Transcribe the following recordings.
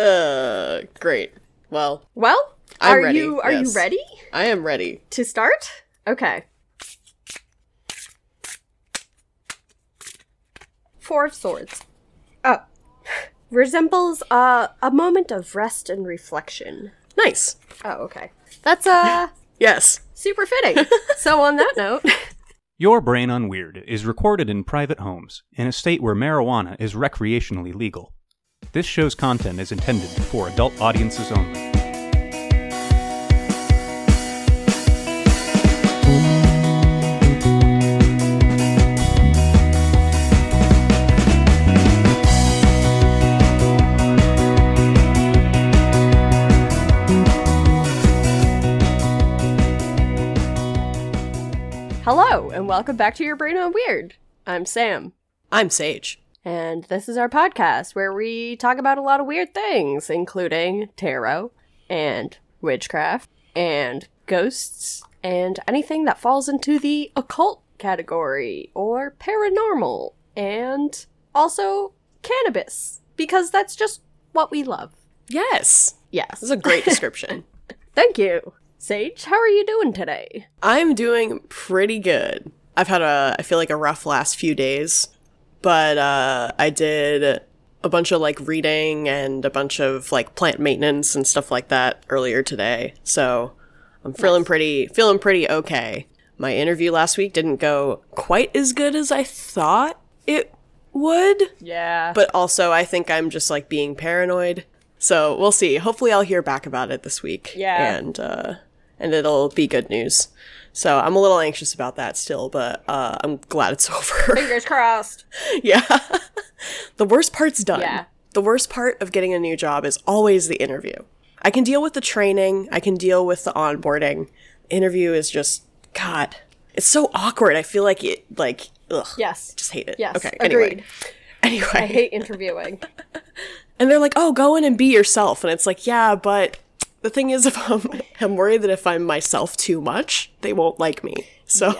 Uh, great. Well, Well, I'm are ready, you are you ready I am ready. to start? Okay. Four of Swords. Oh. Resembles uh, a moment of rest and reflection. Nice. Oh, okay. That's uh Yes. super fitting. so on that note, Your Brain on Weird is recorded in private homes in a state where marijuana is recreationally legal. This show's content is intended for adult audiences only. hello and welcome back to Your Brain on Weird. I'm Sam. I'm Sage. And this is our podcast where we talk about a lot of weird things, including tarot and witchcraft and ghosts and anything that falls into the occult category or paranormal and also cannabis because that's just what we love. Yes. Yes. This is a great description. Thank you. Sage, how are you doing today? I'm doing pretty good. I've had a, I feel like a rough last few days, but uh, I did a bunch of like reading and a bunch of like plant maintenance and stuff like that earlier today. So I'm feeling pretty, feeling pretty okay. My interview last week didn't go quite as good as I thought it would, Yeah. but also I think I'm just like being paranoid. So we'll see. Hopefully I'll hear back about it this week. Yeah. And uh and it'll be good news. So I'm a little anxious about that still, but uh I'm glad it's over. Fingers crossed. yeah. the worst part's done. Yeah. The worst part of getting a new job is always the interview. I can deal with the training, I can deal with the onboarding. Interview is just god. It's so awkward. I feel like it like ugh. Yes. Just hate it. Yes. Okay. Agreed. Anyway. I hate interviewing. And they're like, "Oh, go in and be yourself." And it's like, "Yeah, but the thing is, if I'm, I'm worried that if I'm myself too much, they won't like me." So,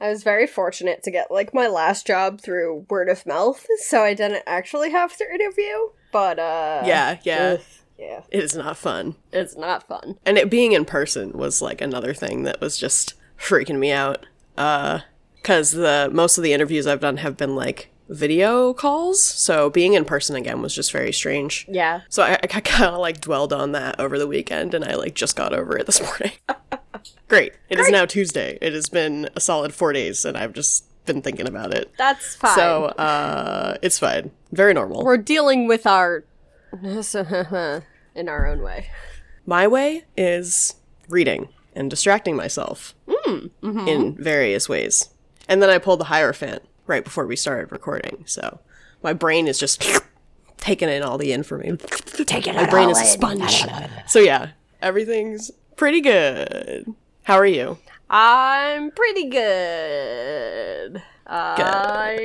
I was very fortunate to get like my last job through word of mouth, so I didn't actually have to interview. But uh yeah, yeah, ugh, yeah, it is not fun. it's not fun. And it being in person was like another thing that was just freaking me out. Uh, because the most of the interviews I've done have been like video calls, so being in person again was just very strange. Yeah. So I, I kind of like dwelled on that over the weekend, and I like just got over it this morning. Great. It is now Tuesday. It has been a solid four days, and I've just been thinking about it. That's fine. So uh, it's fine. Very normal. we're dealing with our in our own way. My way is reading and distracting myself in various ways, and then I pulled the Hierophant right before we started recording. So my brain is just taking in all the information. Taking my brain is a sponge. so yeah, everything's pretty good. How are you? I'm pretty good. I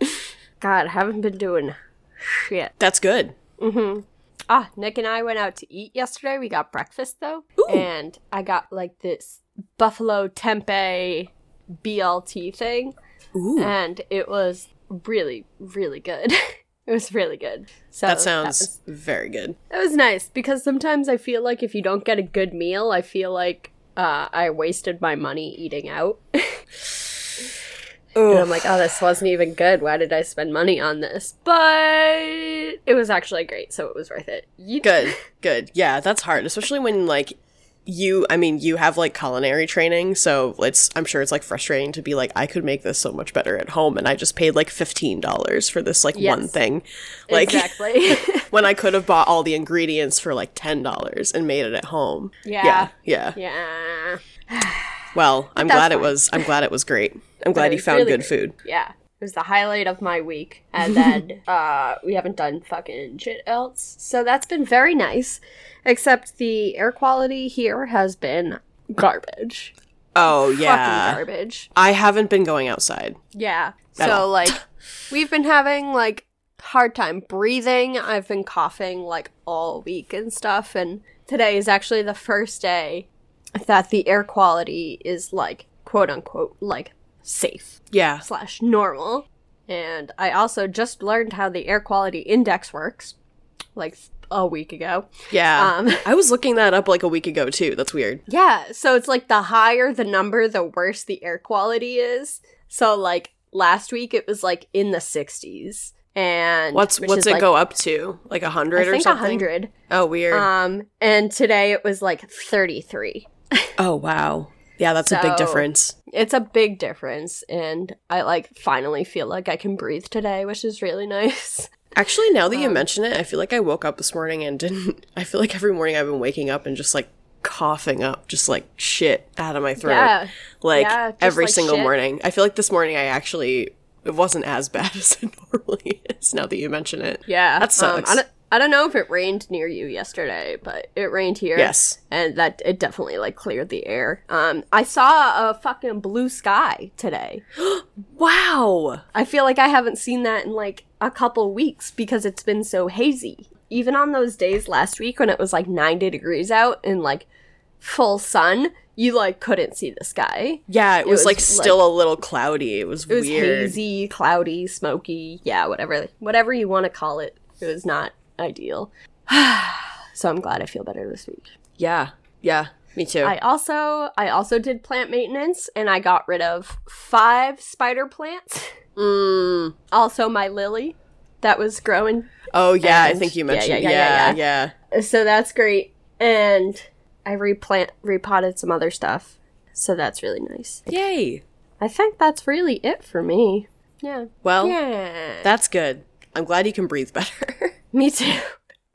God, haven't been doing shit. That's good. Ah, Nick and I went out to eat yesterday. We got breakfast though, and I got like this buffalo tempeh BLT thing, Ooh. and it was really, really good. it was really good. So That sounds was, very good. that was nice because sometimes I feel like if you don't get a good meal, I feel like uh, I wasted my money eating out. And I'm like, oh, this wasn't even good. Why did I spend money on this? But it was actually great, so it was worth it. You Good, good. Yeah, that's hard, especially when like you. I mean, you have like culinary training, so it's. I'm sure it's like frustrating to be like, I could make this so much better at home, and I just paid like fifteen dollars for this like one thing, like exactly. when I could have bought all the ingredients for like ten dollars and made it at home. Yeah. yeah, yeah. yeah, Well, I'm glad it was. I'm glad it was great. I'm glad you found really good great. food. yeah. Was the highlight of my week, and then uh, we haven't done fucking shit else. So that's been very nice. Except the air quality here has been garbage. Oh Fucking yeah, garbage. I haven't been going outside. Yeah. So all. like we've been having like hard time breathing. I've been coughing like all week and stuff and today is actually the first day that the air quality is like quote unquote like safe Yeah. slash normal. And I also just learned how the air quality index works, like a week ago. Yeah. Um, I was looking that up like a week ago too. That's weird. Yeah, so it's like the higher the number, the worse the air quality is. So like last week it was like in the 60s. And What's what's it like, go up to? Like a hundred or something? 100. Oh, weird. Um and today it was like 33. oh, wow. Yeah, that's a big difference. It's a big difference and I like finally feel like I can breathe today, which is really nice. Actually, now that you Um, mention it, I feel like I woke up this morning and didn't. I feel like every morning I've been waking up and just like coughing up, just like shit out of my throat. Yeah. Like Yeah, every like, single shit. morning. I feel like this morning I actually. It wasn't as bad as it normally is now that you mention it. Yeah. That sucks. Um, I, don't, know if it rained near you yesterday, but it rained here. Yes. And that it definitely like cleared the air. Um I saw a fucking blue sky today. Wow. I feel like I haven't seen that in like a couple weeks because it's been so hazy. Even on those days last week when it was like 90 degrees out and like full sun, you like couldn't see the sky. Yeah, it, was, was, like like- still a little cloudy. It was, It was weird. hazy, cloudy, smoky, yeah, whatever whatever you want to call it. It was not ideal. so I'm glad I feel better this week. Yeah. Yeah. Me too. I also I also did plant maintenance and I got rid of 5 spider plants. mm. Also my lily that was growing Oh yeah, I think you yeah, mentioned. yeah, Yeah, yeah, yeah, yeah, So that's great. And I replant repotted some other stuff. So that's really nice. Yay. I think that's really it for me. Yeah. Well, yeah. that's good. I'm glad you can breathe better. me too.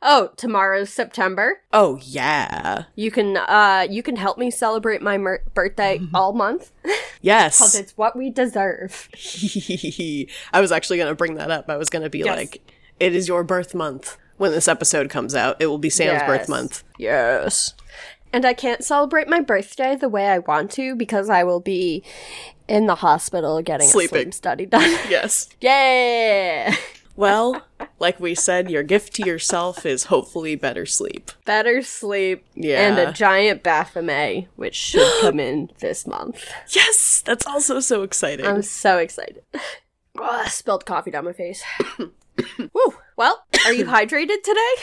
Oh, tomorrow's September. oh yeah. You can uh you can help me celebrate my mer- birthday all month yes. cuz it's what we deserve. I was actually going to bring that up. I was going to be Yes. like, it is your birth month. When this episode comes out, it will be Sam's birth month. Yes. And I can't celebrate my birthday the way I want to because I will be in the hospital getting a sleep study done. Yes. yeah. Well, like we said, your gift to yourself is hopefully better sleep. Better sleep Yeah. and a giant Baphomet, which should come in this month. Yes, that's also so exciting. I'm so excited. Ugh, spilled coffee down my face. Woo. Well, are you hydrated today?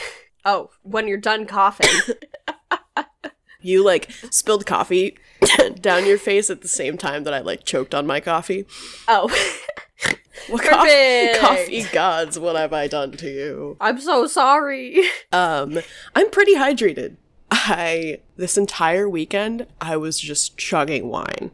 Oh, when you're done coughing. you like spilled coffee down your face at the same time that I like choked on my coffee. Oh, What coffee, coffee gods, what have I done to you? I'm so sorry. Um, I'm pretty hydrated. I this entire weekend I was just chugging wine.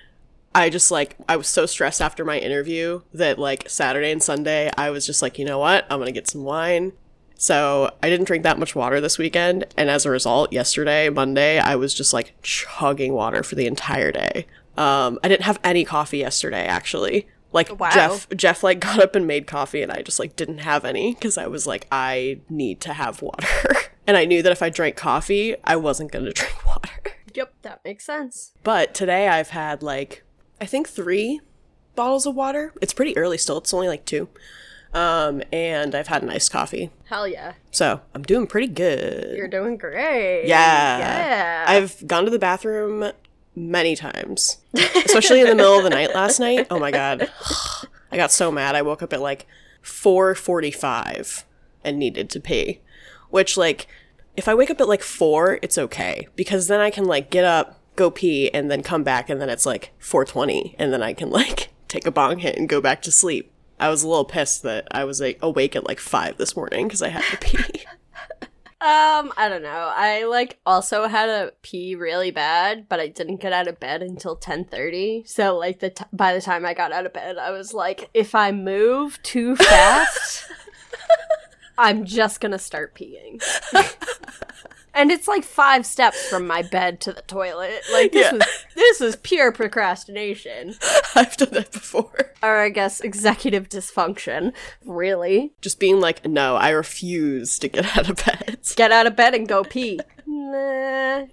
I just like I was so stressed after my interview that like Saturday and Sunday I was just like, you know what? I'm going to get some wine. So, I didn't drink that much water this weekend, and as a result, yesterday, Monday, I was just like chugging water for the entire day. Um, I didn't have any coffee yesterday actually. Like Wow. Jeff Jeff like got up and made coffee and I just like didn't have any cuz I was like I need to have water. and I knew that if I drank coffee, I wasn't going to drink water. yep, that makes sense. But today I've had like I think 3 bottles of water. It's pretty early still. It's only like 2. Um and I've had an iced coffee. Hell yeah. So, I'm doing pretty good. You're doing great. Yeah. Yeah. I've gone to the bathroom many times, especially in the middle of the night last night. Oh my god. I got so mad. I woke up at like 4:45 and needed to pee. Which like if I wake up at like 4, it's okay because then I can like get up, go pee and then come back and then it's like 4:20 and then I can like take a bong hit and go back to sleep. I was a little pissed that I was like awake at like 5 this morning cuz I had to pee. Um, I don't know. I like also had to pee really bad, but I didn't get out of bed until 10:30. So like the t- by the time I got out of bed, I was like if I move too fast, I'm just going to start peeing. and it's like 5 steps from my bed to the toilet. Like this Yeah. was this is pure procrastination. I've done that before. Or I guess executive dysfunction. Really? just being like, no, I refuse to get out of bed. Get out of bed and go pee. Nah.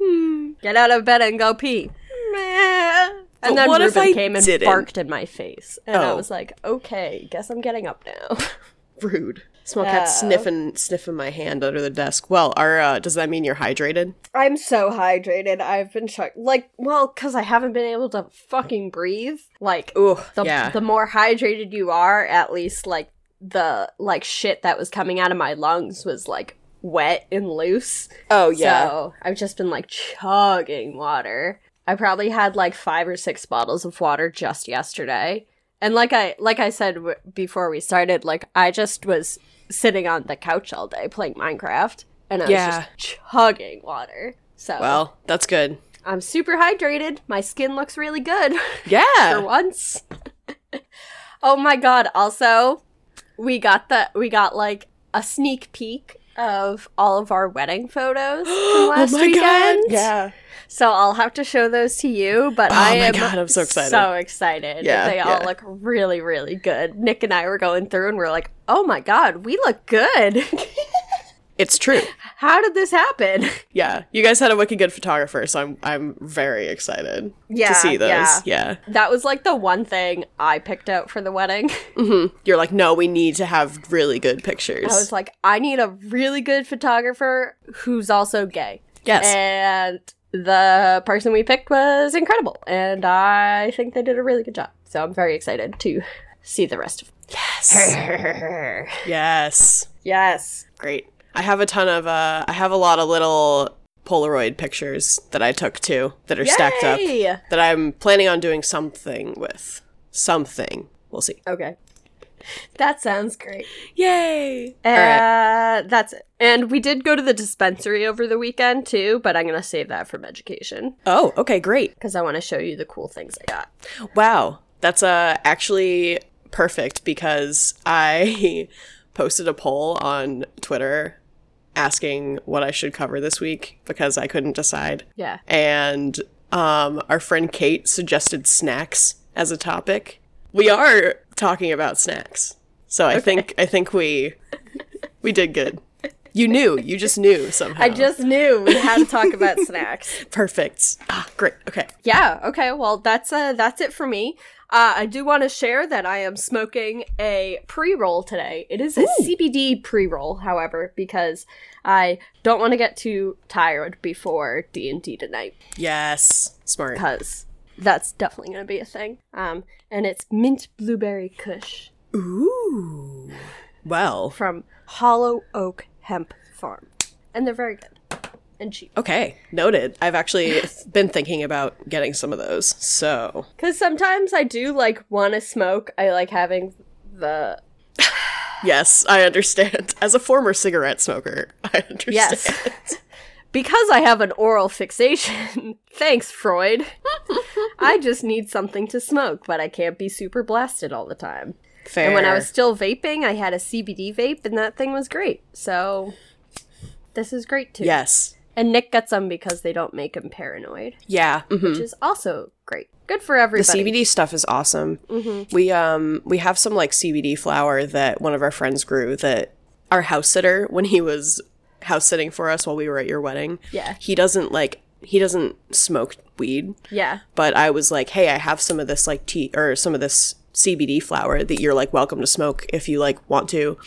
Get out of bed and go pee. Nah. But And then what if Ruben I came and didn't? barked in my face. And I Oh. was like, okay, guess I'm getting up now. Rude. Small cat Uh. sniffing sniffing my hand under the desk. Well, are uh, does that mean you're hydrated? I'm so hydrated. I've been shocked. Like, well, because I haven't been able to fucking breathe. Like, Ooh, the, yeah. the more hydrated you are, at least, like, the, like, shit that was coming out of my lungs was, like, wet and loose. Oh yeah. So I've just been like chugging water. I probably had like five or six bottles of water just yesterday. And like I like I said w- before we started, like I just was sitting on the couch all day playing Minecraft, and I was Yeah. just chugging water. So well, that's good. I'm super hydrated. My skin looks really good Yeah, for once. oh my god! Also, we got the we got like a sneak peek of all of our wedding photos from oh last weekend. Oh Yeah. So I'll have to show those to you, but oh I Oh my am God, I'm so excited. So excited. Yeah, They all yeah. look really, really good. Nick and I were going through and we are like, oh my god, we look good. It's true. How did this happen? Yeah. You guys had a wicked good photographer, so I'm I'm very excited Yeah, to see those. yeah. yeah. That was like the one thing I picked out for the wedding. Mm-hmm. You're like, no, we need to have really good pictures. I was like, I need a really good photographer who's also gay. yes. And the person we picked was incredible. And I think they did a really good job. So I'm very excited to see the rest of yes. yes. yes. Great. I have a ton of uh I have a lot of little Polaroid pictures that I took too that are stacked up that I'm planning on doing something with. Something. We'll see. Okay. That sounds great. Yay. Uh, All right. That's it. And we did go to the dispensary over the weekend too, but I'm going to save that from education Oh, okay, great. because I want to show you the cool things I got. Wow. That's uh actually perfect because I posted a poll on Twitter asking what I should cover this week because I couldn't decide. Yeah. and um, our friend Kate suggested snacks as a topic. We are talking about snacks, so I think I think we we did good. You knew, you just knew somehow. I just knew we had to talk about snacks. perfect. Ah, great. Okay. Yeah. Okay. Well, that's uh that's it for me. Uh, I do want to share that I am smoking a pre-roll today. It is a CBD pre-roll, however, because I don't want to get too tired before D and D tonight, Yes. Smart. because that's definitely going to be a thing. Um, and it's mint blueberry Kush Ooh. Well. from Hollow Oak Hemp Farm, and they're very good and cheap. Okay. Noted. I've actually been thinking about getting some of those. So Because sometimes I do like want to smoke. I like having the yes, I understand. As a former cigarette smoker, I understand. Yes. because I have an oral fixation. Thanks, Freud. I just need something to smoke, but I can't be super blasted all the time. Fair. And when I was still vaping, I had a CBD vape, and that thing was great. So this is great too. yes. And Nick got some because they don't make him paranoid, Yeah. mhm. which is also great. Good for everybody. The. CBD stuff is awesome. We um we have some like CBD flower that one of our friends grew that our house sitter when he was house sitting for us while we were at your wedding. Yeah. He doesn't like he doesn't smoke weed, Yeah. but I was like, "Hey, I have some of this like tea or some of this CBD flower that you're like welcome to smoke if you like want to."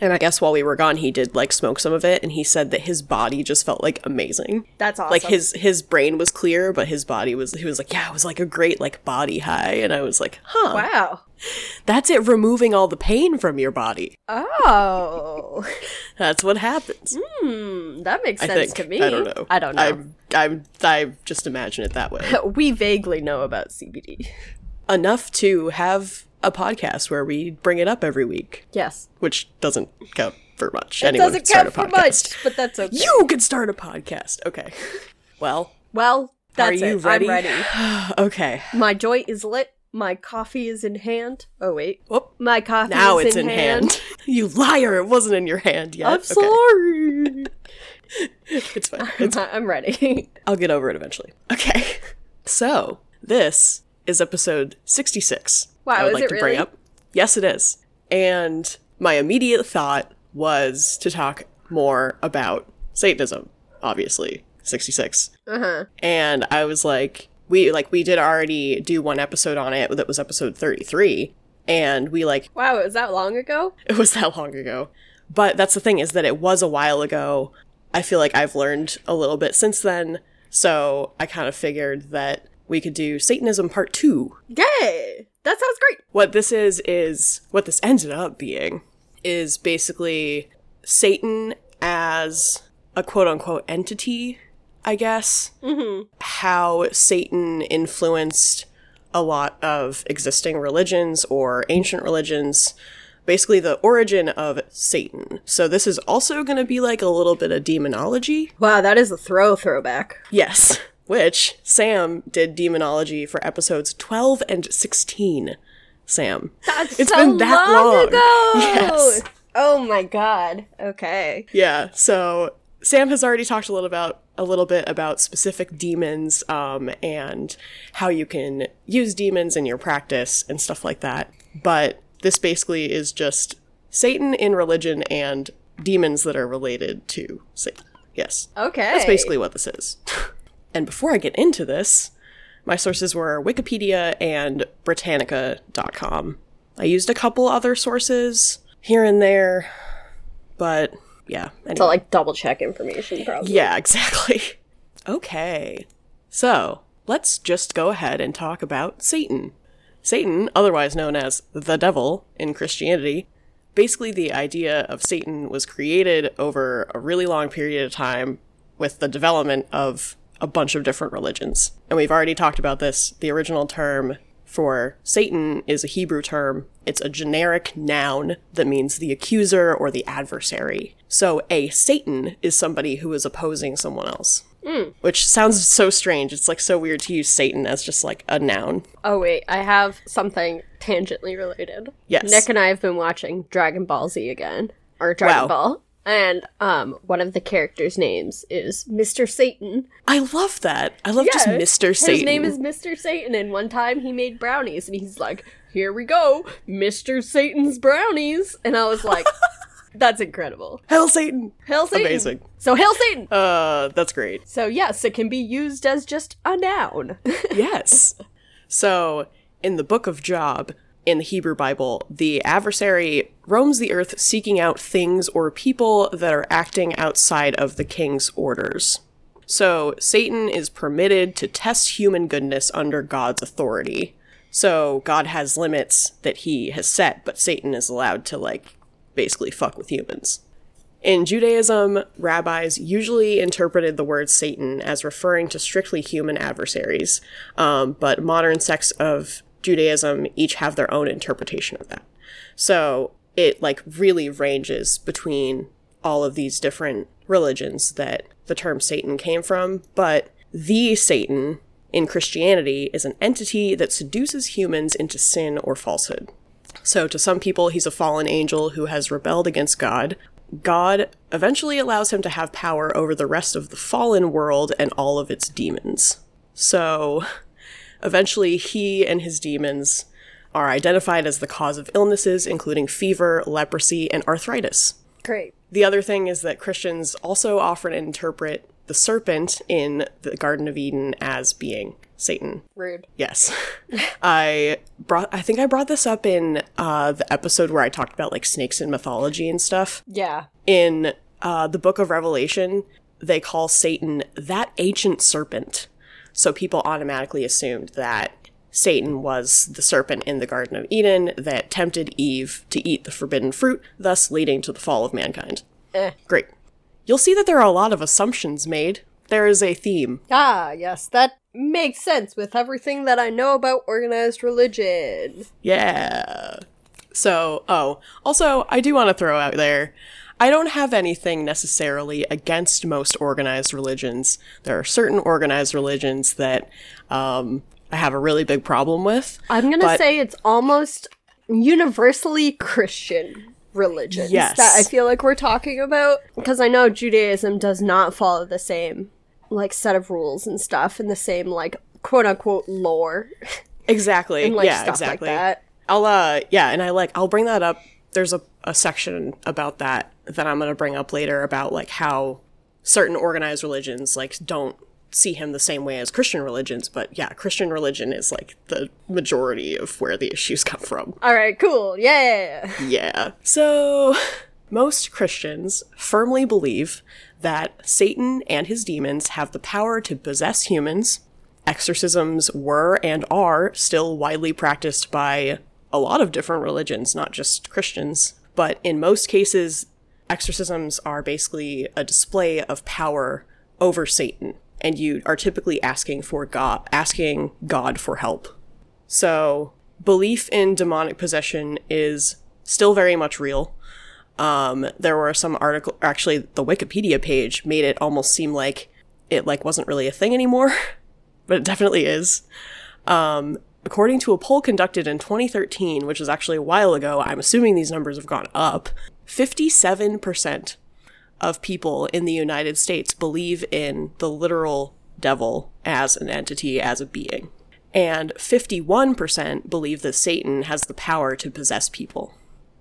And I guess while we were gone, he did like smoke some of it and he said that his body just felt like amazing That's awesome. like his his brain was clear but his body was he was like yeah it was like a great like body high and i was like huh Wow. that's it removing all the pain from your body Oh. that's what happens Hmm, that makes i sense think to me. i don't know I don't know. i'm i'm i just imagine it that way we vaguely know about CBD. enough to have a podcast where we bring it up every week Yes. which doesn't count for much It Anyone doesn't count for much, but that's okay. you can start a podcast okay well well, that's are you it. ready I'm ready. okay My joint is lit. My coffee is in hand. Oh wait, Whoop. my coffee now it's in hand. you liar it wasn't in your hand yet I'm Okay. sorry. it's fine it's I'm ready. I'll get over it eventually. Okay. So, this is episode 66. Wow, I would is like it to really? bring up. Yes, it is. And my immediate thought was to talk more about Satanism, obviously. 66. Uh-huh. And I was like, we like we did already do one episode on it that was episode 33 and we like Wow, it was that long ago? it was that long ago. But that's the thing is that it was a while ago. I feel like I've learned a little bit since then. So I kind of figured that we could do Satanism part two. Yay! That sounds great. What this is, is what this ended up being is basically Satan as a quote unquote entity, I guess. Mm-hmm. How Satan influenced a lot of existing religions or ancient religions. Basically, the origin of Satan. So, this is also going to be like a little bit of demonology. Wow, that is a throw throwback. Yes, which Sam did demonology for episodes 12 and 16. Sam. That's It's so been that long. ago. Yes. Oh my god. Okay. Yeah, so Sam has already talked a little about a little bit about specific demons um, and how you can use demons in your practice and stuff like that. But this basically is just Satan in religion and demons that are related to Satan. Yes. Okay. That's basically what this is. and before I get into this, my sources were Wikipedia and Britannica.com. I used a couple other sources here and there, but yeah. Anyway. to like double check information probably. Yeah, exactly. Okay. So, let's just go ahead and talk about Satan. Satan, otherwise known as the devil in Christianity, basically the idea of Satan was created over a really long period of time with the development of a bunch of different religions. And we've already talked about this. The original term for Satan is a Hebrew term. It's a generic noun that means the accuser or the adversary. So a Satan is somebody who is opposing someone else. Hmm. Which sounds so strange. It's like so weird to use Satan as just like a noun. Oh wait, I have something tangentially related. Yes. Nick and I have been watching Dragon Ball Z again, or Dragon Wow. Ball, and um, one of the characters' names is Mr. Satan. I love that. I love just Mr. Satan. His name is Mr. Satan, and one time he made brownies, and he's like, "Here we go, Mr. Satan's brownies," and I was like, "That's incredible." Hell Satan. Hail Satan! Amazing. So hail Satan. Uh, that's great. So yes, it can be used as just a noun. yes. So, in the book of Job, in the Hebrew Bible, the adversary roams the earth seeking out things or people that are acting outside of the king's orders. So, Satan is permitted to test human goodness under God's authority. So, God has limits that he has set, but Satan is allowed to, like, basically fuck with humans. In Judaism, rabbis usually interpreted the word Satan as referring to strictly human adversaries, um, but modern sects of Judaism each have their own interpretation of that. So it like really ranges between all of these different religions that the term Satan came from, but the Satan in Christianity is an entity that seduces humans into sin or falsehood. So, to some people, he's a fallen angel who has rebelled against God. God eventually allows him to have power over the rest of the fallen world and all of its demons. So, eventually, he and his demons are identified as the cause of illnesses, including fever, leprosy, and arthritis. Great. The other thing is that Christians also often interpret the serpent in the Garden of Eden as being Satan. Rude. Yes. I brought I think I brought this up in uh the episode where I talked about like snakes in mythology and stuff. Yeah. In uh the book of Revelation, they call Satan that ancient serpent. So people automatically assumed that Satan was the serpent in the Garden of Eden that tempted Eve to eat the forbidden fruit, thus leading to the fall of mankind. Eh. Great. You'll see that there are a lot of assumptions made. There is a theme. Ah, yes, that makes sense with everything that I know about organized religion. Yeah. So, oh, also, I do want to throw out there I don't have anything necessarily against most organized religions. There are certain organized religions that um, I have a really big problem with. I'm gonna But- say it's almost universally Christian religions Yes. that I feel like we're talking about because I know Judaism does not follow the same like set of rules and stuff and the same like quote unquote lore Exactly. and like yeah, stuff exactly. like that. I'll uh yeah, and I like I'll bring that up. There's a, a section about that that I'm gonna bring up later about like how certain organized religions like don't see him the same way as Christian religions, but yeah, Christian religion is like the majority of where the issues come from. All right, cool. Yeah. Yeah. So, most Christians firmly believe that Satan and his demons have the power to possess humans. Exorcisms were and are still widely practiced by a lot of different religions, not just Christians. But in most cases, exorcisms are basically a display of power over Satan, and you are typically asking for God, asking God for help. So, belief in demonic possession is still very much real. Um, there were some article, actually, the Wikipedia page made it almost seem like it like wasn't really a thing anymore, but it definitely is. Um, according to a poll conducted in 2013, which is actually a while ago, I'm assuming these numbers have gone up. 57% of people in the United States believe in the literal devil as an entity, as a being. And 51% believe that Satan has the power to possess people.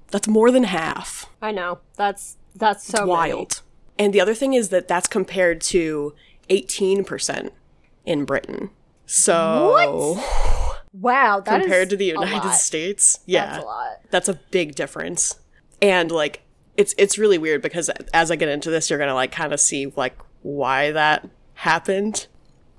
That's more than half. I know. That's that's so many. Wild. And the other thing is that that's compared to 18% in Britain. So Wow, compared to the United. States, yeah. That's a lot. That's a big difference. And like it's it's really weird because as I get into this you're going to like kind of see like why that happened.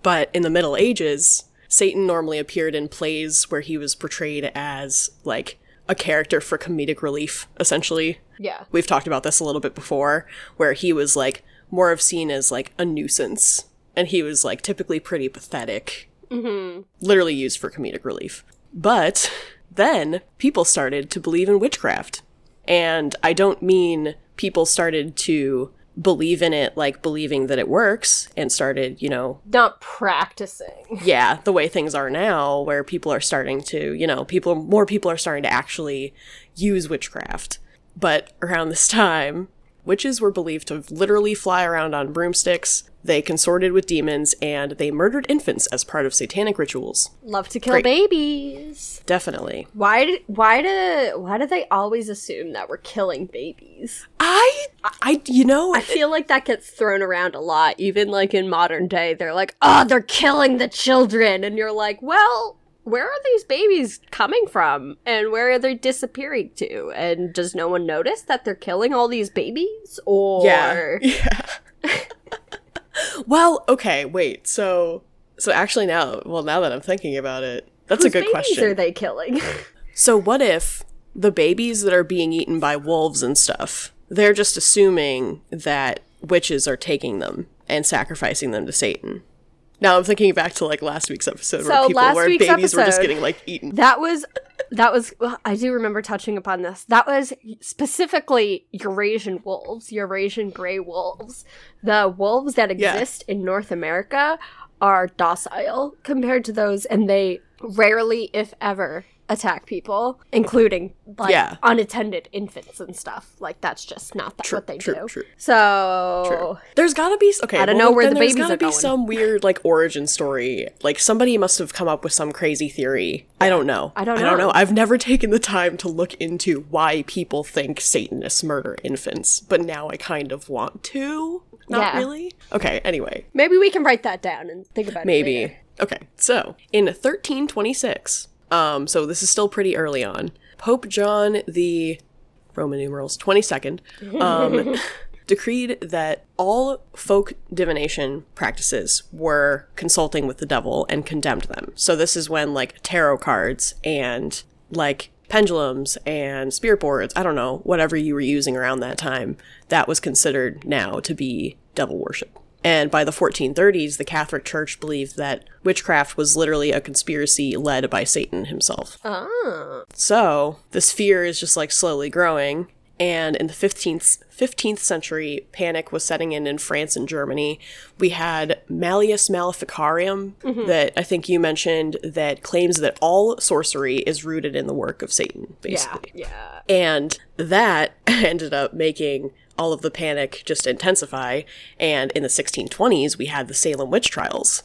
But in the Middle Ages, Satan normally appeared in plays where he was portrayed as like a character for comedic relief essentially. Yeah. We've talked about this a little bit before where he was like more of seen as like a nuisance and he was like typically pretty pathetic Mm-hmm. literally used for comedic relief. But then people started to believe in witchcraft. And I don't mean people started to believe in it like believing that it works and started, you know, Not practicing. yeah, the way things are now where people are starting to, you know, people more people are starting to actually use witchcraft. But around this time, witches were believed to literally fly around on broomsticks. They consorted with demons and they murdered infants as part of satanic rituals. Love to kill Great. babies. Definitely. Why? d- Why do? Why do they always assume that we're killing babies? I I you know, I feel like that gets thrown around a lot, even like in modern day. They're like, "Oh, they're killing the children," and you're like, "Well, where are these babies coming from, and where are they disappearing to? And does no one notice that they're killing all these babies? Or Yeah. Yeah. well, okay, wait. So so actually now, well now that I'm thinking about it, that's whose a good babies question. are they killing? So what if the babies that are being eaten by wolves and stuff, they're just assuming that witches are taking them and sacrificing them to Satan. Now I'm thinking back to like last week's episode So where people last where week's babies were just getting like eaten. That was that was well, I do remember touching upon this. That was specifically Eurasian wolves, Eurasian gray wolves. The wolves that Yeah. exist in North America are docile compared to those and they rarely if ever attack people, including like Yeah. unattended infants and stuff. Like that's just not that True, what they true, do. true. So There's gotta be okay. I don't well, know where the there's babies gotta be going. some weird like origin story. Like somebody must have come up with some crazy theory. I don't know. I don't I don't know. know. I've never taken the time to look into why people think Satanists murder infants, but now I kind of want to. Not Yeah. really. Okay. Anyway, maybe we can write that down and think about it. maybe. Okay. So in 1326, um, so this is still pretty early on. Pope John the Roman numerals 22nd um, decreed that all folk divination practices were consulting with the devil and condemned them. So this is when like tarot cards and like pendulums and spirit boards, I don't know, whatever you were using around that time, that was considered now to be devil worship. And by the 1430s, the Catholic Church believed that witchcraft was literally a conspiracy led by Satan himself. Ah. So this fear is just like slowly growing. And in the 15th, 15th century, panic was setting in in France and Germany. We had Malleus Maleficarum, mm-hmm. that I think you mentioned, that claims that all sorcery is rooted in the work of Satan, Yeah. basically. Yeah. And that ended up making all of the panic just intensify. And in the 1620s, we had the Salem witch trials.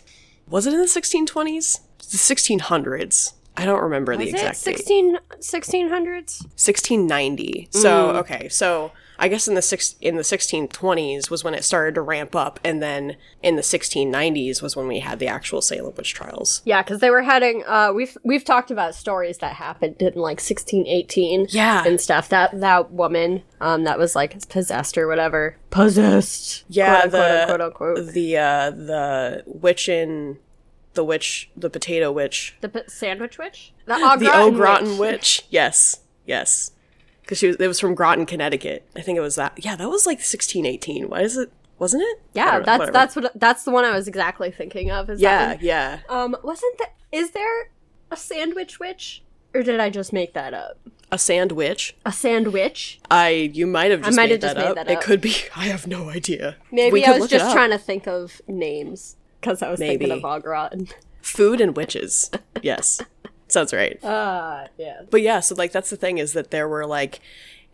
Was it in the 1620s? The 1600s. I don't remember the Is it exact date. 16, 1600s? 1690. So okay, so I guess in the six in the 1620s was when it started to ramp up, and then in the 1690s was when we had the actual Salem witch trials. Yeah, because they were heading. Uh, we've we've talked about stories that happened in like 1618. Yeah. and stuff. That that woman, um, that was like possessed or whatever. Possessed. Yeah, quote, the unquote, unquote, unquote. the uh, the witch in the witch, the potato witch, The p- sandwich witch. The au the gratin au gratin witch. Yes, yes. because she was. It was from Groton, Connecticut. I think it was that. Yeah, that was like 1618. Why is it? Wasn't it? Yeah, that's whatever. that's what that's the one I was exactly thinking of. Is Yeah, that yeah. Um, wasn't that? Is there a sandwich witch, or did I just make that up? A sandwich. A sandwich? I you might have just I might made have just that made up. It could be. I have no idea. Maybe We I was just trying to think of names because I was thinking Maybe. of Ogron. Food and witches. yes, sounds right. Ah, yeah. But yeah, so like that's the thing is that there were like,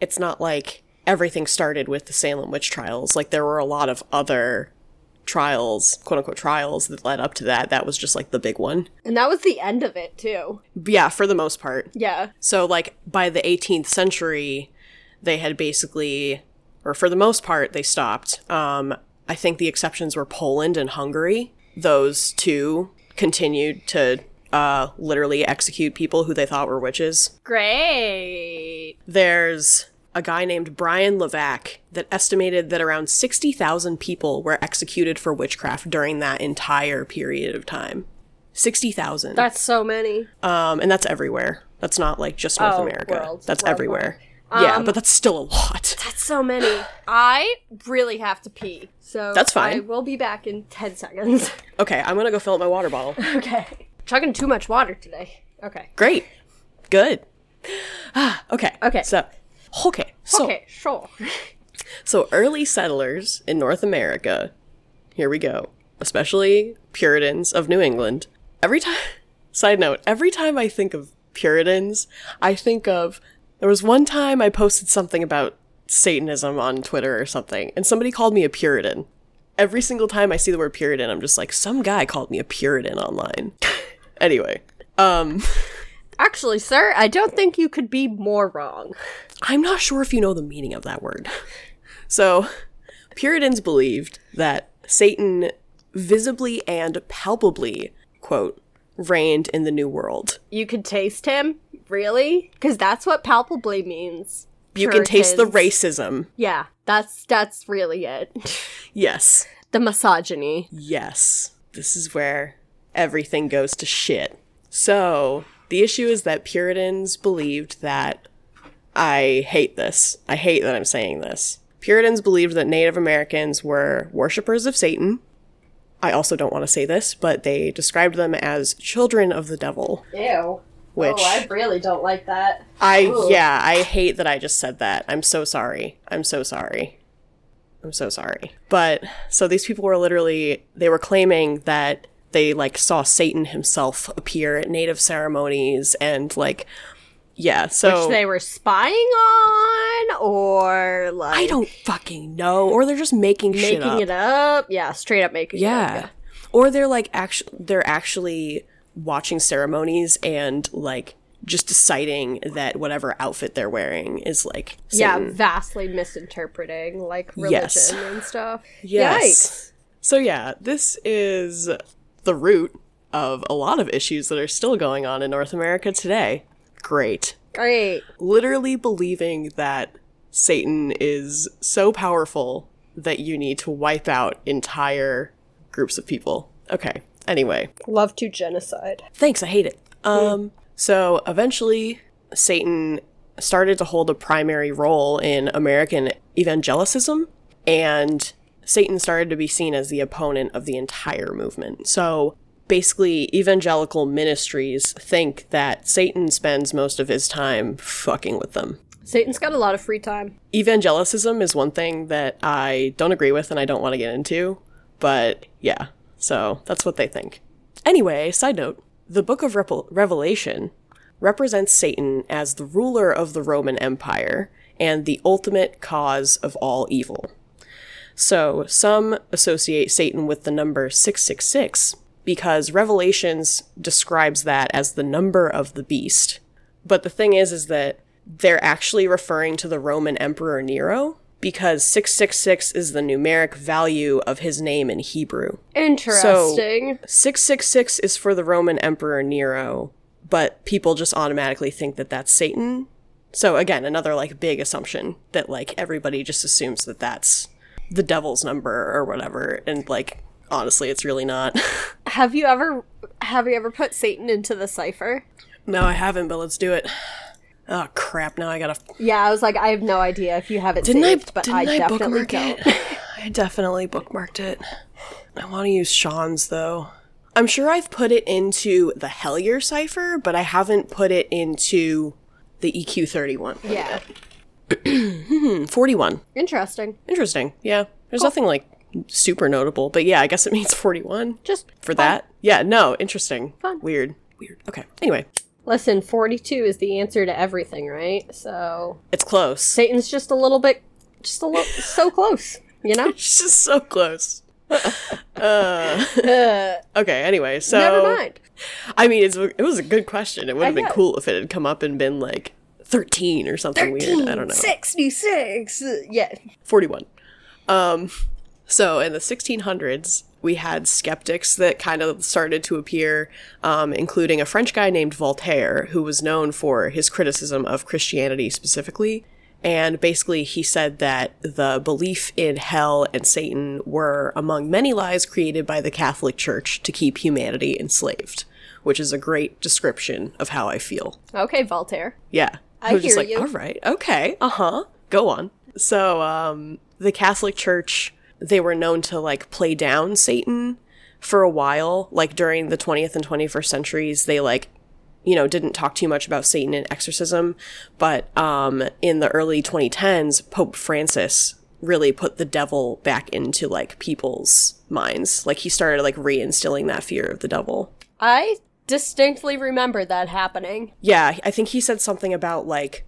it's not like everything started with the Salem witch trials. Like there were a lot of other trials, quote unquote trials that led up to that. That was just like the big one. And that was the end of it too. Yeah, for the most part. Yeah. So like by the 18th century, they had basically, or for the most part, they stopped. Um, I think the exceptions were Poland and Hungary. Those two continued to uh, literally execute people who they thought were witches. Great. There's a guy named Brian Levack that estimated that around 60,000 people were executed for witchcraft during that entire period of time. 60,000. That's so many. Um, and that's everywhere. That's not like just North Oh, America. world- that's worldwide. everywhere. yeah, Um, but that's still a lot. That's so many. I really have to pee. So That's fine. I will be back in 10 seconds. Okay, I'm gonna go fill up my water bottle. okay. Chugging too much water today. Okay. Great. Good. Ah, okay. Okay. So, okay. So, okay, sure. so early settlers in North America, here we go, especially Puritans of New England. Every time, side note, every time I think of Puritans, I think of, there was one time I posted something about Satanism on Twitter or something, and somebody called me a Puritan. Every single time I see the word Puritan, I'm just like, some guy called me a Puritan online. anyway, um, Actually, sir, I don't think you could be more wrong. I'm not sure if you know the meaning of that word. So, Puritans believed that Satan visibly and palpably, quote, reigned in the New World. You could taste him? Really? Because that's what palpably means. You can taste the racism. Yeah, that's that's really it. Yes. the misogyny. Yes. This is where everything goes to shit. So, the issue is that Puritans believed that. I hate this. I hate that I'm saying this. Puritans believed that Native Americans were worshippers of Satan. I also don't want to say this, but they described them as children of the devil. Ew. Which- Oh, I really don't like that. I, Ugh. yeah, I hate that I just said that. I'm so sorry. I'm so sorry. I'm so sorry. But, so these people were literally, they were claiming that they, like, saw Satan himself appear at native ceremonies and, like, yeah, so. Which they were spying on, or like I don't fucking know. Or they're just making, shit making up. it up. Yeah, straight up making Yeah. it up. Yeah. Or they're like actually they're actually watching ceremonies and like just deciding that whatever outfit they're wearing is like Yeah, Satan. yeah vastly misinterpreting like religion Yes. and stuff. Yes. Yikes. So yeah, this is the root of a lot of issues that are still going on in North America today. Great. Great. Literally believing that Satan is so powerful that you need to wipe out entire groups of people. Okay. Anyway, Love to genocide. thanks, I hate it. Um, so eventually, Satan started to hold a primary role in American evangelicism, and Satan started to be seen as the opponent of the entire movement. So basically, evangelical ministries think that Satan spends most of his time fucking with them. Satan's got a lot of free time. Evangelicism is one thing that I don't agree with and I don't want to get into, but yeah, so that's what they think. Anyway, side note the book of Revelation represents Satan as the ruler of the Roman Empire and the ultimate cause of all evil. So, some associate Satan with the number 666 because Revelations describes that as the number of the beast. But the thing is is that they're actually referring to the Roman Emperor Nero because 666 is the numeric value of his name in Hebrew. Interesting. 666 is for the Roman Emperor Nero, but people just automatically think that that's Satan. So again, another like big assumption that like everybody just assumes that that's the devil's number or whatever and like honestly it's really not. have you ever have you ever put Satan into the cipher? no, I haven't, but let's do it. Oh crap! Now I gotta. Yeah, I was like, I have no idea if you have it Didn't saved, I? but didn't I, I, definitely bookmark don't. it? I definitely bookmarked it. I want to use Sean's though. I'm sure I've put it into the Hellier cipher, but I haven't put it into the EQ31. yeah. Hmm, 41. Interesting. Interesting. Yeah. There's nothing like super notable, but yeah, I guess it means 41 Just for that. Yeah, no, interesting. Fun. Weird. Weird. Okay. Anyway, listen, 42 is the answer to everything, right? So it's close. Satan's just a little bit, just a little, so close, you know? It's just so close. uh, Uh, okay, anyway, so never mind. I mean, it's, it was a good question. It would have been cool if it had come up and been like 13 or something weird. I don't know. 66. Yeah. 41. Um, so in the 1600s, we had skeptics that kind of started to appear, um, including a French guy named Voltaire, who was known for his criticism of Christianity specifically. And basically, he said that the belief in hell and Satan were among many lies created by the Catholic Church to keep humanity enslaved, which is a great description of how I feel. Okay, Voltaire. Yeah. I was just hear like, you. all right, okay, uh huh, go on. So, um, the Catholic Church, they were known to like play down Satan for a while. Like during the 20th and 21st centuries, they like, you know, didn't talk too much about Satan and exorcism. But um, in the early 2010s, Pope Francis really put the devil back into like people's minds. Like he started like reinstilling that fear of the devil. I distinctly remember that happening. Yeah, I think he said something about like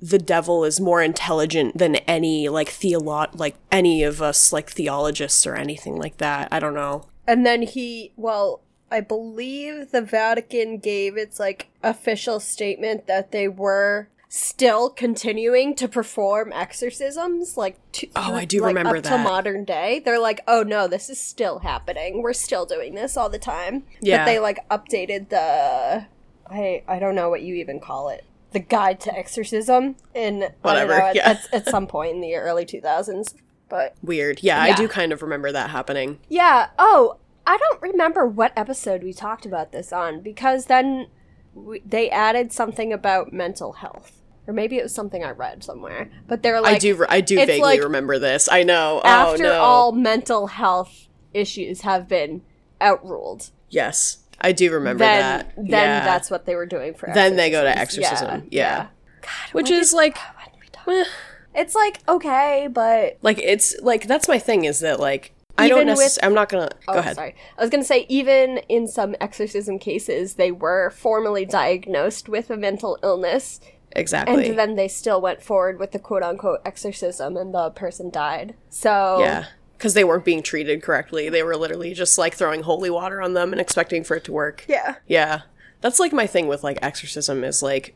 the devil is more intelligent than any like theolo- like any of us like theologists or anything like that. I don't know. And then he, well, I believe the Vatican gave its like official statement that they were still continuing to perform exorcisms like to, Oh, I do like, remember up to modern day they're like oh no this is still happening we're still doing this all the time Yeah. but they like updated the i i don't know what you even call it the guide to exorcism in Whatever, know, yeah. at, at some point in the early 2000s but Weird. Yeah, I do kind of remember that happening. yeah. Oh, I don't remember what episode we talked about this on because then we, they added something about mental health, or maybe it was something I read somewhere. But they're like, I do. I do vaguely like remember this. I know. Oh, after oh no. all mental health issues have been outruled, yes, I do remember then that. then yeah. that's what they were doing for. Then they go to exorcism. Yeah. God, which is did- like, why did we talk- it's like okay, but like it's like that's my thing is that like I don't necessarily. I'm not gonna Oh, go ahead. sorry. I was going to say, even in some exorcism cases, they were formally diagnosed with a mental illness, Exactly. and then they still went forward with the quote unquote exorcism, and the person died. So, Yeah. Because they weren't being treated correctly. They were literally just like throwing holy water on them and expecting for it to work. yeah. Yeah. That's like my thing with like exorcism is like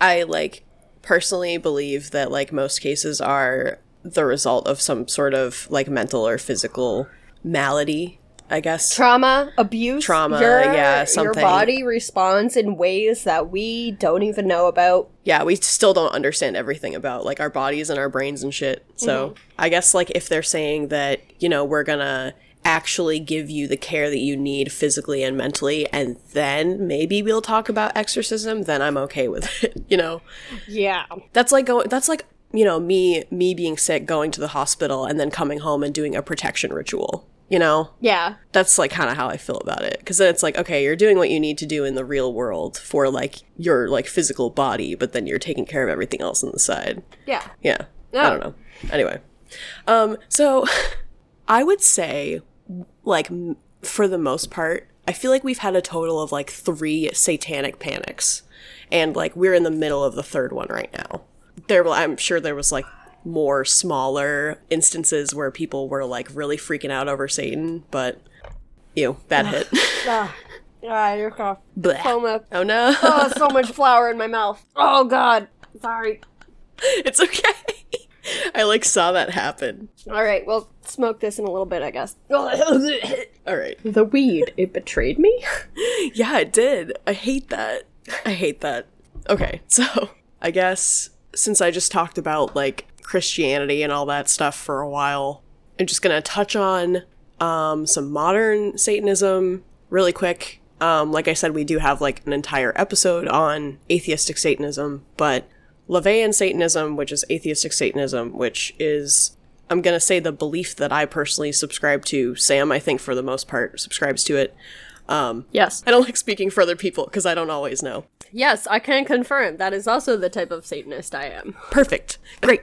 I like personally believe that like most cases are the result of some sort of like mental or physical malady, I guess. Trauma, abuse, Trauma, your, yeah, something. Your body responds in ways that we don't even know about. yeah, we still don't understand everything about like our bodies and our brains and shit. So mm-hmm. I guess like if they're saying that, you know, we're gonna actually give you the care that you need physically and mentally and then maybe we'll talk about exorcism, then I'm okay with it, you know. Yeah. That's like going that's like, you know, me me being sick going to the hospital and then coming home and doing a protection ritual. You know? Yeah. that's like kind of how I feel about it. Because then it's like, okay, you're doing what you need to do in the real world for like your like physical body, but then you're taking care of everything else on the side. Yeah. Yeah, I Oh. don't know. Anyway, um, so I would say, like m- for the most part, I feel like we've had a total of like three satanic panics, and like we're in the middle of the third one right now. There, will- I'm sure there was like more smaller instances where people were like really freaking out over Satan, but ew, bad hit. Ah, ah, you're cough. Blech. Foam. Oh no, Oh, so much flour in my mouth. Oh, God. Sorry. it's okay. I like saw that happen. All right, we'll smoke this in a little bit, I guess. All right. the weed, it betrayed me? Yeah, it did. I hate that. I hate that. Okay, so I guess since I just talked about like Christianity and all that stuff for a while, I'm just gonna touch on um, some modern Satanism really quick. Um, like I said, we do have like an entire episode on atheistic Satanism, but LaVeyan Satanism, which is atheistic Satanism, which is, I'm going to say, the belief that I personally subscribe to. Sam, I think, for the most part, subscribes to it. Um, Yes. I don't like speaking for other people because I don't always know. Yes, I can confirm that is also the type of Satanist I am. Perfect. Great.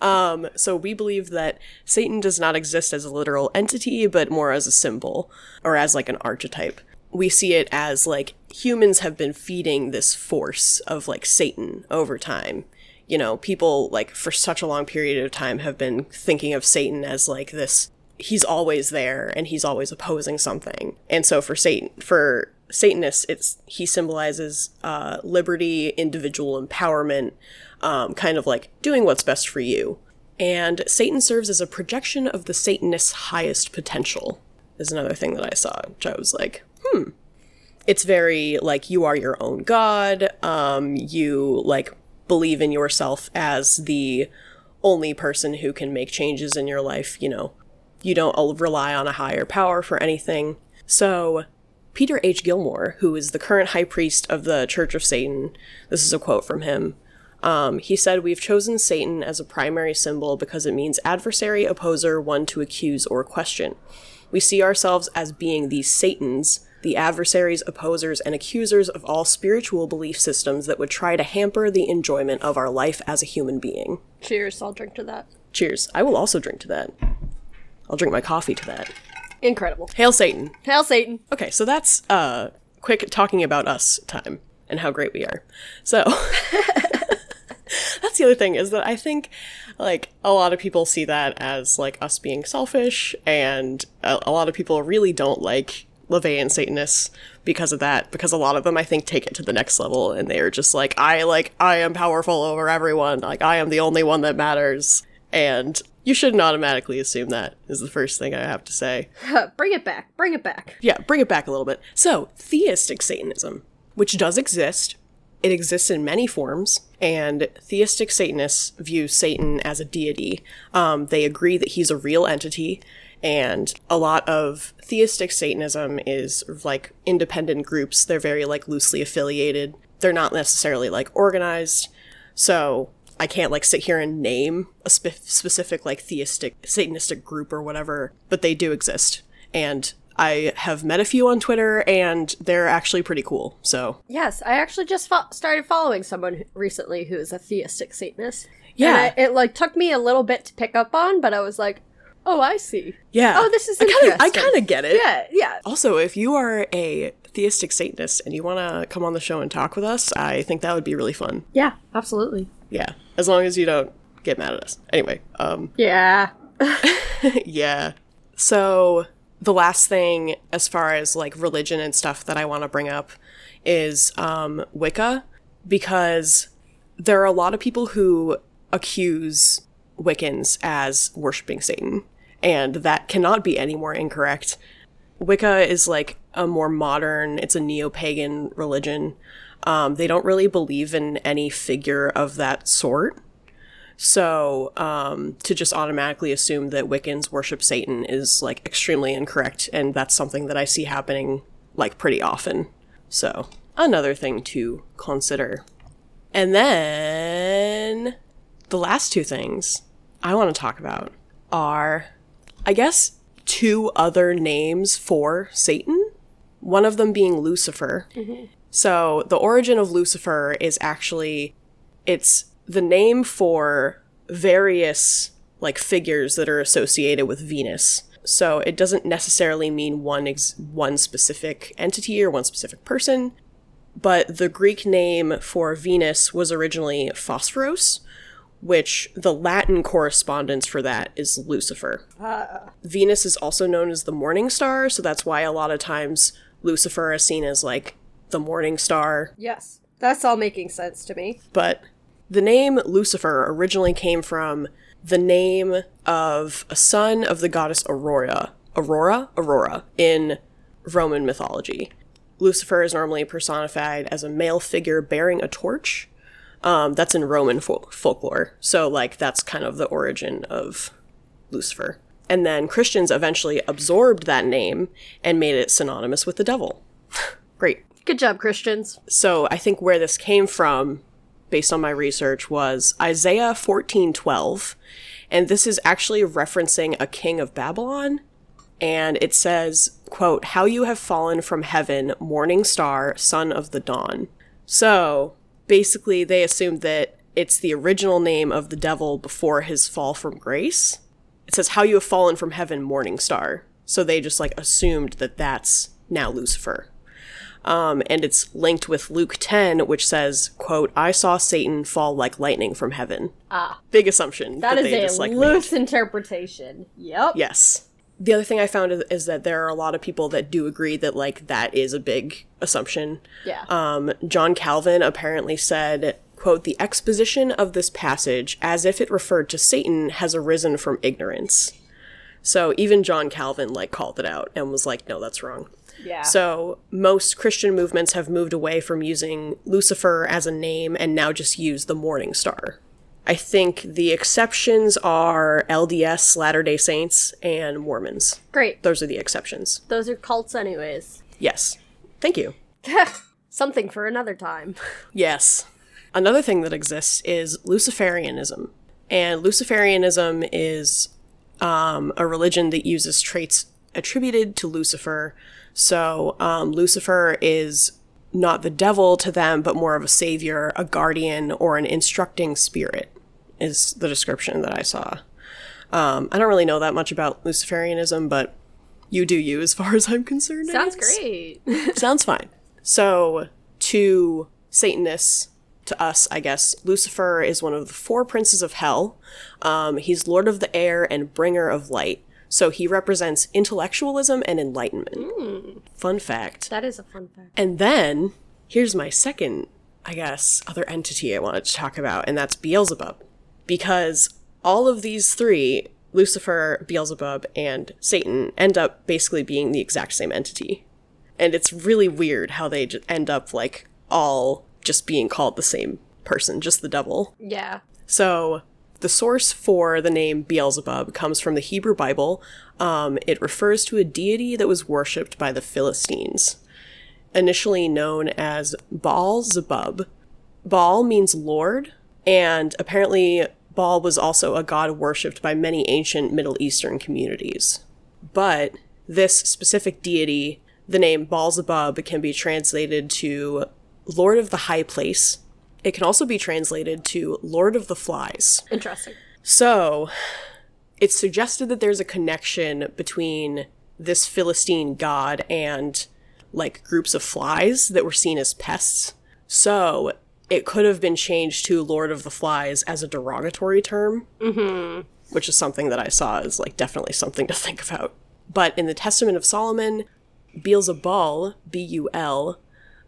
um, so we believe that Satan does not exist as a literal entity, but more as a symbol or as like an archetype. We see it as like humans have been feeding this force of like Satan over time. You know, people like for such a long period of time have been thinking of Satan as like this he's always there and he's always opposing something. And so for Satan for Satanists, it's he symbolizes uh, liberty, individual empowerment, um, kind of like doing what's best for you. And Satan serves as a projection of the Satanist's highest potential. Is another thing that I saw, which I was like, hmm. It's very like you are your own god. Um, you like believe in yourself as the only person who can make changes in your life. You know, you don't rely on a higher power for anything. So, Peter H. Gilmore, who is the current high priest of the Church of Satan, this is a quote from him. Um, he said, We've chosen Satan as a primary symbol because it means adversary, opposer, one to accuse or question. We see ourselves as being these Satans, the adversaries, opposers, and accusers of all spiritual belief systems that would try to hamper the enjoyment of our life as a human being. Cheers, I'll drink to that. Cheers. I will also drink to that. I'll drink my coffee to that. Incredible. Hail Satan. Hail Satan. Okay, so that's uh quick talking about us time and how great we are. So that's the other thing is that I think like a lot of people see that as like us being selfish and a, a lot of people really don't like LaVeyan Satanists because of that because a lot of them I think take it to the next level and they are just like I like I am powerful over everyone like I am the only one that matters and you shouldn't automatically assume that is the first thing I have to say. bring it back. Bring it back. Yeah, bring it back a little bit. So, theistic Satanism, which does exist, it exists in many forms, and theistic Satanists view Satan as a deity. Um, they agree that he's a real entity, and a lot of theistic Satanism is like independent groups. They're very like loosely affiliated. They're not necessarily like organized. So I can't like sit here and name a spe- specific like theistic Satanistic group or whatever, but they do exist. And I have met a few on Twitter, and they're actually pretty cool. So Yes, I actually just fo- started following someone recently who is a theistic Satanist. Yeah. And I, it like took me a little bit to pick up on, but I was like, "Oh, I see." yeah. Oh, this is I kind of I kind of get it. Yeah, yeah. Also, if you are a theistic Satanist and you want to come on the show and talk with us, I think that would be really fun. Yeah, absolutely. Yeah, as long as you don't get mad at us. Anyway, um, Yeah. yeah. So the last thing, as far as like religion and stuff, that I want to bring up is um, Wicca, because there are a lot of people who accuse Wiccans as worshiping Satan, and that cannot be any more incorrect. Wicca is like a more modern, it's a neo pagan religion. Um, they don't really believe in any figure of that sort. So, um, to just automatically assume that Wiccans worship Satan is like extremely incorrect, and that's something that I see happening like pretty often. So, another thing to consider. And then the last two things I want to talk about are, I guess, two other names for Satan. One of them being Lucifer. So, the origin of Lucifer is actually it's the name for various like figures that are associated with Venus. So it doesn't necessarily mean one ex- one specific entity or one specific person, but the Greek name for Venus was originally Phosphoros, which the Latin correspondence for that is Lucifer. Ah. Venus is also known as the morning star, so that's why a lot of times Lucifer is seen as like the morning star Yes. That's all making sense to me. but the name Lucifer originally came from the name of a son of the goddess Aurora. Aurora? Aurora in Roman mythology. Lucifer is normally personified as a male figure bearing a torch. Um, that's in Roman fol- folklore. So, like, that's kind of the origin of Lucifer. And then Christians eventually absorbed that name and made it synonymous with the devil. Good job, Christians. so I think where this came from based on my research, was Isaiah 14:12, and this is actually referencing a king of Babylon, and it says, quote, "How you have fallen from heaven, morning star, son of the dawn." So, basically they assumed that it's the original name of the devil before his fall from grace. It says, How you have fallen from heaven, morning star. So they just like assumed that that's now Lucifer. Um, and it's linked with Luke 10, which says, quote, I saw Satan fall like lightning from heaven. Ah. Big assumption. That is they a just, like, made. loose interpretation. Yep. Yes. The other thing I found is, is that there are a lot of people that do agree that like that is a big assumption. Yeah. Um, John Calvin apparently said, quote, the exposition of this passage, as if it referred to Satan, has arisen from ignorance. So even John Calvin like called it out and was like, no, that's wrong. Yeah. So most Christian movements have moved away from using Lucifer as a name and now just use the morning star. I think the exceptions are LDS, Latter day Saints, and Mormons. Great. Those are the exceptions. Those are cults, anyways. Yes. Thank you. Something for another time. Yes. Another thing that exists is Luciferianism. And Luciferianism is um, a religion that uses traits attributed to Lucifer. So um, Lucifer is not the devil to them, but more of a savior, a guardian, or an instructing spirit, is the description that I saw. Um, I don't really know that much about Luciferianism, but you do you as far as I'm concerned. Sounds great. Sounds fine. So, to Satanists, to us, I guess, Lucifer is one of the four princes of hell. Um, he's Lord of the air and bringer of light. So, he represents intellectualism and enlightenment. Hmm. Fun fact. that is a fun fact. And then, here's my second, I guess, other entity I wanted to talk about, and that's Beelzebub. Because all of these three, Lucifer, Beelzebub, and Satan, end up basically being the exact same entity. And it's really weird how they end up, like, all just being called the same person, just the devil. Yeah. So, the source for the name Beelzebub comes from the Hebrew Bible. Um, it refers to a deity that was worshipped by the Philistines, initially known as Baal Zebub. Baal means Lord, and apparently Baal was also a god worshipped by many ancient Middle Eastern communities. But this specific deity, the name Baal Zebub, can be translated to Lord of the High Place. It can also be translated to Lord of the Flies. Interesting. So, it's suggested that there's a connection between this Philistine god and like groups of flies that were seen as pests. So, it could have been changed to Lord of the Flies as a derogatory term, mm-hmm. which is something that I saw as like definitely something to think about. But in the Testament of Solomon, Beelzebul, B U L,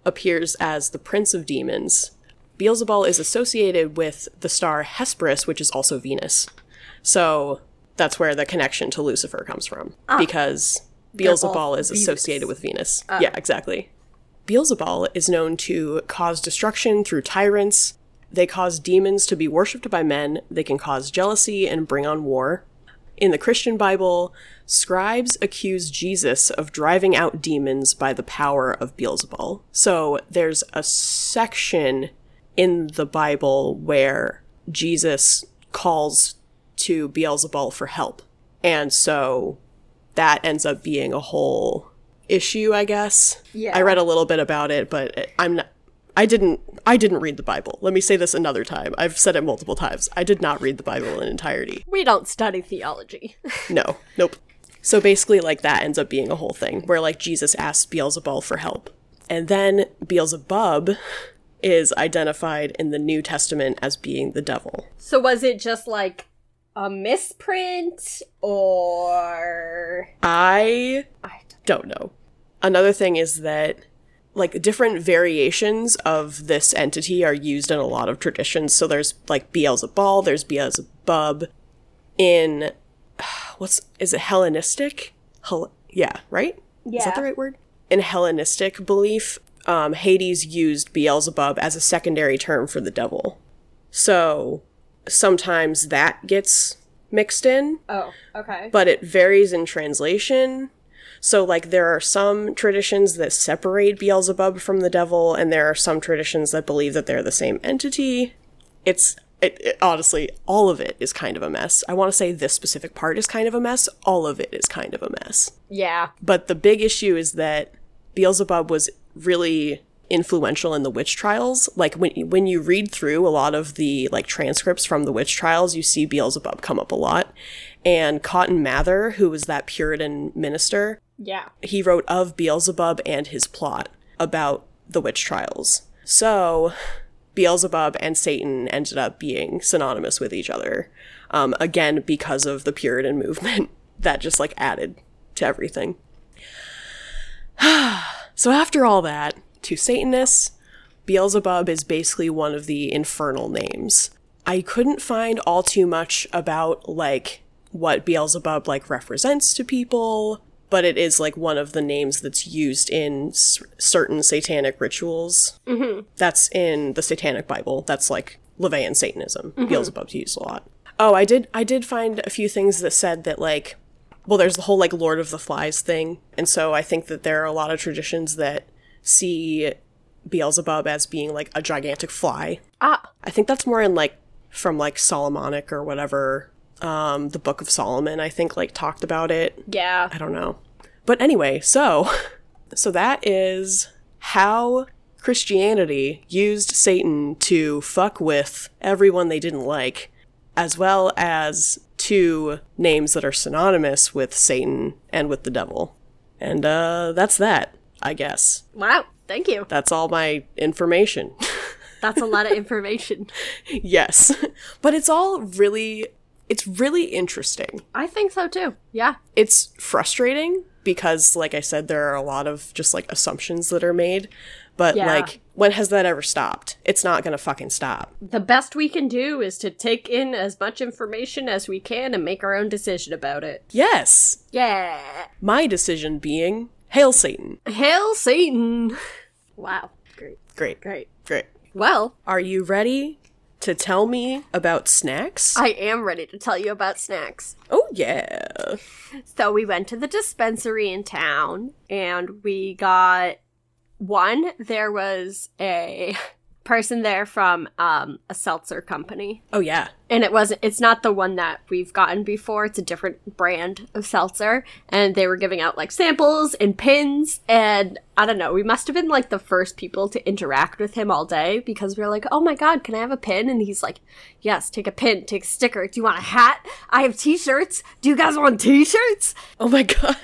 appears as the prince of demons. Beelzebul is associated with the star Hesperus, which is also Venus. So that's where the connection to Lucifer comes from. Ah. Because Beelzebul is Venus. associated with Venus. Ah. Yeah, exactly. Beelzebul is known to cause destruction through tyrants. They cause demons to be worshipped by men. They can cause jealousy and bring on war. In the Christian Bible, scribes accuse Jesus of driving out demons by the power of Beelzebul. So there's a section in the Bible where Jesus calls to Beelzebul for help. And so that ends up being a whole issue, I guess. Yeah. I read a little bit about it, but I'm not I didn't I didn't read the Bible. Let me say this another time. I've said it multiple times. I did not read the Bible in entirety. We don't study theology. No. Nope. So basically like that ends up being a whole thing where like Jesus asks Beelzebul for help. And then Beelzebub is identified in the New Testament as being the devil. so was it just like a misprint or I I don't know. Another thing is that like different variations of this entity are used in a lot of traditions. So there's like Beelzebul, there's Beelzebub in what's is it Hellenistic? Hel- yeah, right? Is that Yeah. the right word? In Hellenistic belief, um, Hades used Beelzebub as a secondary term for the devil. So sometimes that gets mixed in Oh, okay. but it varies in translation. So, like, there are some traditions that separate Beelzebub from the devil, and there are some traditions that believe that they're the same entity. It's it, it- honestly, all of it is kind of a mess. I want to say this specific part is kind of a mess. All of it is kind of a mess. Yeah. But the big issue is that Beelzebub was really influential in the witch trials. Like when when you read through a lot of the like transcripts from the witch trials, you see Beelzebub come up a lot. And Cotton Mather, who was that Puritan minister, Yeah. he wrote of Beelzebub and his plot about the witch trials. So, Beelzebub and Satan ended up being synonymous with each other. Um, again, because of the Puritan movement that just like added to everything. so, after all that, to Satanists, Beelzebub is basically one of the infernal names. I couldn't find all too much about like what Beelzebub like represents to people, but it is like one of the names that's used in s- certain satanic rituals. Mm-hmm. That's in the Satanic Bible. That's like LaVeyan Satanism. Beelzebub's used a lot. Oh, I did. I did find a few things that said that like, well, there's the whole like Lord of the Flies thing, and so I think that there are a lot of traditions that see Beelzebub as being like a gigantic fly. Ah. I think that's more in like from like Solomonic or whatever. Um, the Book of Solomon, I think, like talked about it. Yeah. I don't know. But anyway, so so that is how Christianity used Satan to fuck with everyone they didn't like, as well as two names that are synonymous with Satan and with the devil. And uh that's that, I guess. Wow. Thank you. That's all my information. That's a lot of information. yes. But it's all really it's really interesting. I think so too. Yeah. it's frustrating because like i said there are a lot of just like assumptions that are made but Yeah. like when has that ever stopped it's not gonna fucking stop The best we can do is to take in as much information as we can and make our own decision about it. yes Yeah. my decision being hail satan Hail Satan! Wow. Great. great Great. great Well, are you ready to tell me about snacks I am ready to tell you about snacks. oh yeah So we went to the dispensary in town and we got one, there was a person there from um, a seltzer company. oh yeah And it wasn't it's not the one that we've gotten before. It's a different brand of seltzer. And they were giving out like samples and pins and I don't know, we must have been like the first people to interact with him all day because we were like, Oh my god, can I have a pin? And he's like, Yes, take a pin, take a sticker. Do you want a hat? I have t shirts. Do you guys want t shirts? oh my god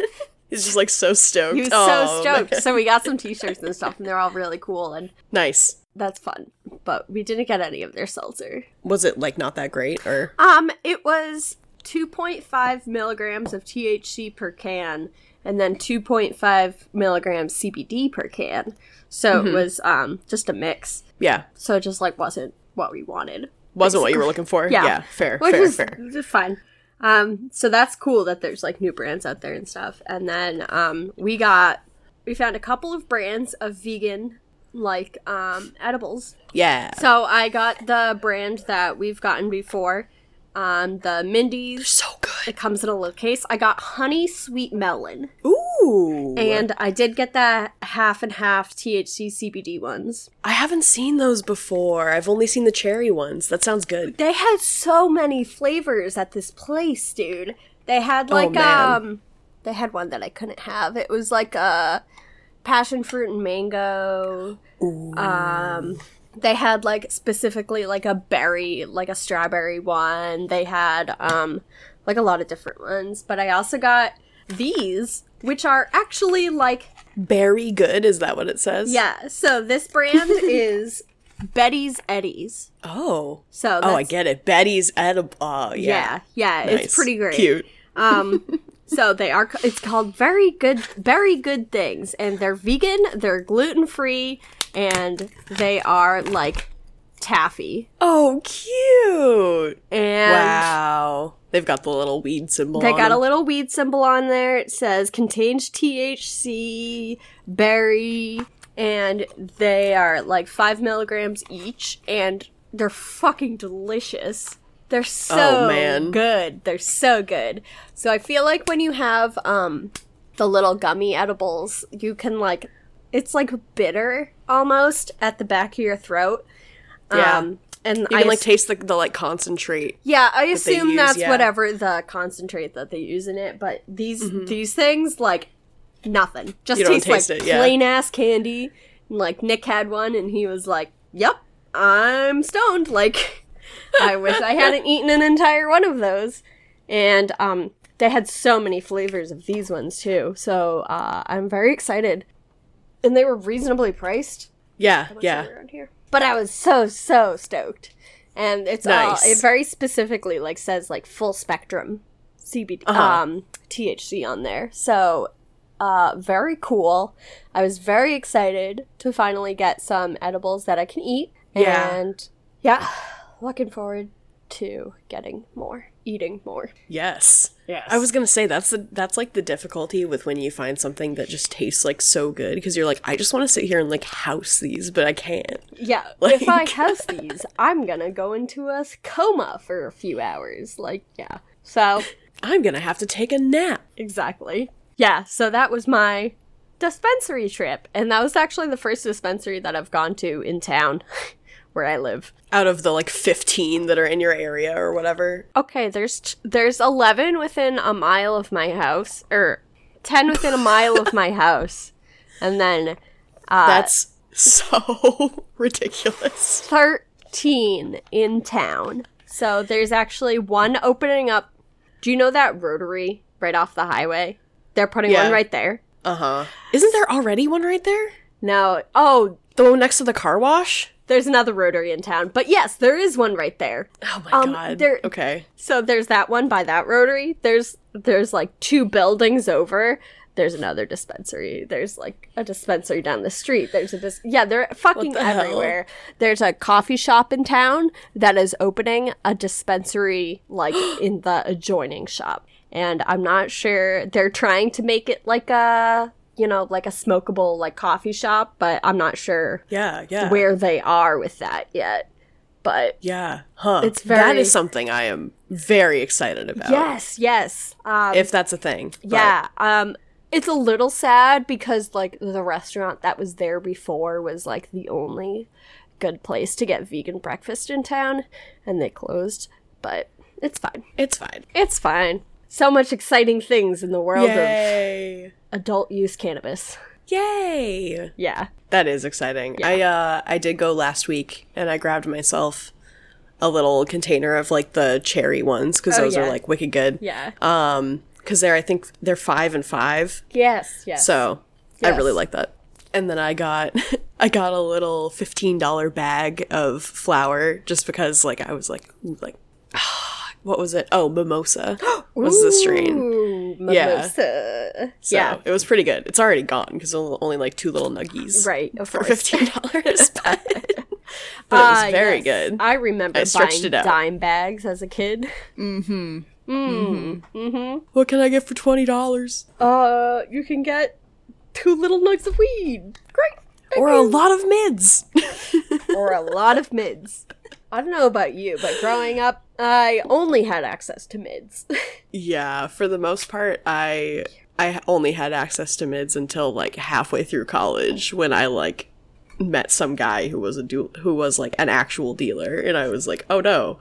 he's just like so stoked He was Oh, so stoked. man. So we got some t shirts and stuff and they're all really cool and nice that's fun. But we didn't get any of their seltzer. was it like not that great or Um, it was 2.5 milligrams of THC per can, and then 2.5 milligrams CBD per can. So it was um just a mix. yeah So it just like wasn't what we wanted. wasn't what you were looking for Yeah. fair Which fair is fair just fine. Um, so that's cool that there's like new brands out there and stuff. And then um, we got we found a couple of brands of vegan like um edibles. yeah So I got the brand that we've gotten before, um, the Mindy's. They're so good It comes in a little case. I got honey sweet melon, Ooh. and I did get the half and half THC CBD ones. I haven't seen those before. I've only seen the cherry ones. That sounds good. They had so many flavors at this place, dude. They had Oh, like man. um, they had one that I couldn't have. It was like a passion fruit and mango. Um, they had like specifically like a berry, like a strawberry one. They had um, like a lot of different ones. But I also got these, which are actually like Berry good, is that what it says? yeah. So this brand is Betty's Eddies. Oh. So Oh, I get it. Betty's edible. Oh, Yeah, yeah. yeah, Nice. it's pretty great. Cute. Um, so they are. It's called very good, very good things, and they're vegan. They're gluten free, and they are like taffy. Oh, cute. And wow. They've got the little weed symbol. they got a little weed symbol on there. It says contains THC, berry, and they are like five milligrams each, and they're fucking delicious. They're so Oh, man. good. They're so good. So I feel like when you have um the little gummy edibles, you can like it's like bitter almost at the back of your throat. Yeah. Um and You I can like ass- taste the, the like concentrate. yeah, I assume use, that's yeah. whatever the concentrate that they use in it, but these Mm-hmm. these things like nothing. Just tastes taste like it, yeah. plain ass candy. And, like Nick had one and he was like, "Yep, I'm stoned." Like I wish I hadn't eaten an entire one of those. And um they had so many flavors of these ones too. So uh I'm very excited. And they were reasonably priced Yeah, yeah. around here. But I was so so stoked, and it's all it very specifically like says like full spectrum CBD Uh-huh. um THC on there. So uh very cool. I was very excited to finally get some edibles that I can eat. Yeah. And yeah, looking forward to getting more, eating more. Yes. Yes. I was gonna say that's the that's like the difficulty with when you find something that just tastes like so good because you're like I just want to sit here and like house these but I can't. Yeah, Like- if I house these, I'm gonna go into a coma for a few hours. Like, yeah. So I'm gonna have to take a nap. Exactly. Yeah, so that was my dispensary trip. And that was actually the first dispensary that I've gone to in town where I live. Out of the like 15 that are in your area or whatever. Okay, there's t- there's 11 within a mile of my house or 10 within a mile of my house. And then uh That's so ridiculous. 13 in town. So there's actually one opening up. Do you know that rotary right off the highway? They're putting Yeah. one right there. Uh huh. Isn't there already one right there? No. Oh, The one next to the car wash? There's another rotary in town, but yes, there is one right there. Oh my Um, god. there- Okay. So there's that one by that rotary. There's there's like two buildings over. There's another dispensary. There's like a dispensary down the street. There's a dis- yeah, they're fucking the hell? everywhere. There's a coffee shop in town that is opening a dispensary like in the adjoining shop. And I'm not sure they're trying to make it like a you know, like a smokable like coffee shop, but I'm not sure Yeah, yeah. where they are with that yet. But Yeah. Huh. It's That very- is something I am very excited about. yes, yes. Um, If that's a thing. But- yeah. Um, it's a little sad because like the restaurant that was there before was like the only good place to get vegan breakfast in town, and they closed. But it's fine. It's fine. It's fine. So much exciting things in the world of adult use cannabis. Yay. Yeah. That is exciting. I uh I did go last week and I grabbed myself a little container of like the cherry ones because Oh, those yeah. are like wicked good. Yeah. Um, because they're I think they're five and five, yes. Yes. so I really like that. And then I got I got a little fifteen dollar bag of flower just because like I was like ooh, like what was it? Oh, mimosa was the strain. Ooh, Yeah. So yeah. it was pretty good. It's already gone because only like two little nuggies. Right. Of For fifteen dollars, but, but it was Ah, very yes. good. I remember I stretched buying it out. dime bags as a kid. Mm-hmm. Mm. hmm mm-hmm. What can I get for twenty dollars? Uh, you can get two little nugs of weed. Great. Or a lot of mids. or a lot of mids. I don't know about you, but growing up, I only had access to mids. yeah, for the most part, I I only had access to mids until like halfway through college when I like met some guy who was a du- who was like an actual dealer, and I was like, oh no.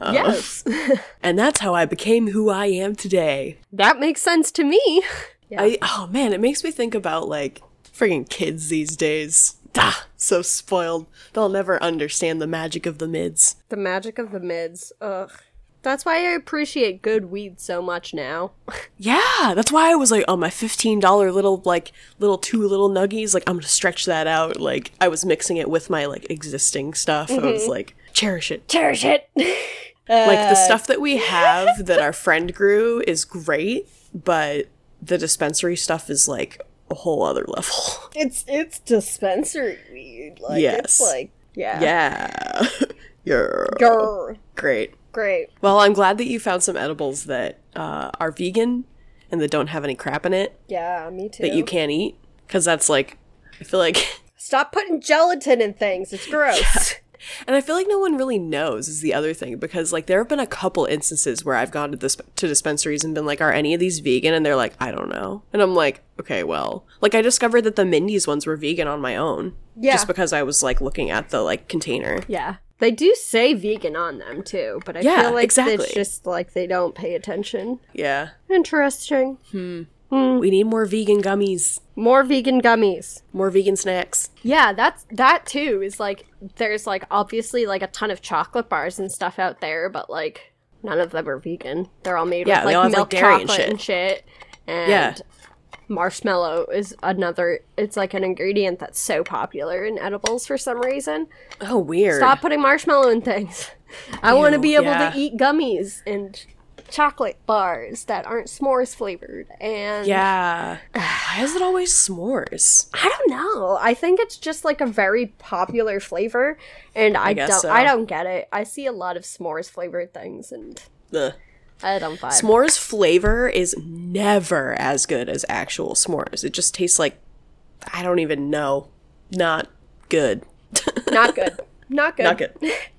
Uh, yes. And that's how I became who I am today. that makes sense to me. Yeah. I oh man, it makes me think about like friggin' kids these days. Ah, so spoiled. They'll never understand the magic of the mids. The magic of the mids. Ugh. That's why I appreciate good weed so much now. Yeah, that's why I was like, oh, my fifteen dollar little like little two little nuggies. Like I'm gonna stretch that out. Like I was mixing it with my like existing stuff. I was like, cherish it. Cherish it. like the stuff that we have that our friend grew is great, but the dispensary stuff is like a whole other level. It's it's dispensary weed. Like Yes. it's like yeah. yeah, you're Grr. great. Great. Well, I'm glad that you found some edibles that uh, are vegan and that don't have any crap in it Yeah, me too. that you can't eat. Because that's like, I feel like Stop putting gelatin in things. It's gross. And I feel like no one really knows is the other thing because like there have been a couple instances where I've gone to this to dispensaries and been like, are any of these vegan? And they're like, I don't know. And I'm like, okay, well, like I discovered that the Mindy's ones were vegan on my own. Yeah. Just because I was like looking at the like container. Yeah. They do say vegan on them too, but I Yeah, feel like exactly. it's just like they don't pay attention. Yeah. Interesting. Hmm. Hmm. We need more vegan gummies, More vegan gummies. more vegan snacks. Yeah, that's that too is like there's like obviously like a ton of chocolate bars and stuff out there, but like none of them are vegan. They're all made Yeah, with like have, like, milk dairy and chocolate shit. and shit. And Yeah. marshmallow is another it's like an ingredient that's so popular in edibles for some reason. Oh, weird. Stop putting marshmallow in things. I want to be able yeah. to eat gummies and chocolate bars that aren't s'mores flavored and Yeah. Why is it always s'mores? I don't know. I think it's just like a very popular flavor, and I, guess don't. so. I don't get it. I see a lot of s'mores flavored things, and Ugh. I don't vibe. S'mores flavor is never as good as actual s'mores. It just tastes like I don't even know. Not good. Not good. Not good. Not good.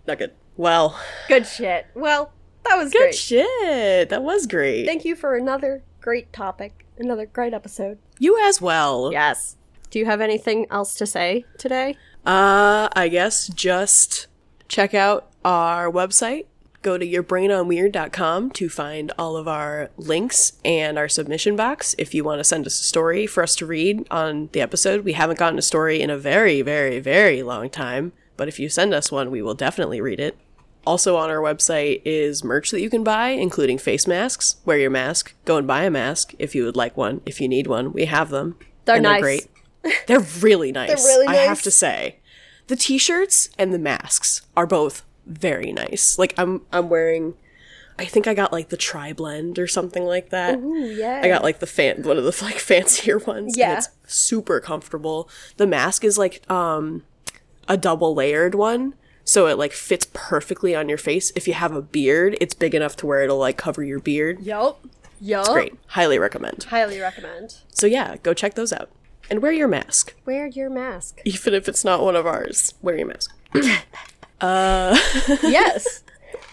Not good. Well, Good shit. Well, that was good great. shit. That was great. Thank you for another great topic. Another great episode. you as well. Yes. Do you have anything else to say today? Uh, I guess just check out our website. Go to yourbrainonweird.com to find all of our links and our submission box if you want to send us a story for us to read on the episode. We haven't gotten a story in a very, very, very long time, but if you send us one, we will definitely read it. Also on our website is merch that you can buy, including face masks. Wear your mask. Go and buy a mask if you would like one. If you need one, we have them. They're And nice. great. They're really nice. They're really nice. I have to say. The t-shirts and the masks are both very nice. Like I'm I'm wearing I think I got like the tri blend or something like that. Ooh, yeah. I got like the fan one of the like fancier ones. Yeah. It's super comfortable. The mask is like um a double layered one. So it like fits perfectly on your face. If you have a beard, it's big enough to where it'll like cover your beard. Yup. Yup. Great. Highly recommend. Highly recommend. So yeah, go check those out. And wear your mask. Wear your mask. Even if it's not one of ours. Wear your mask. uh yes.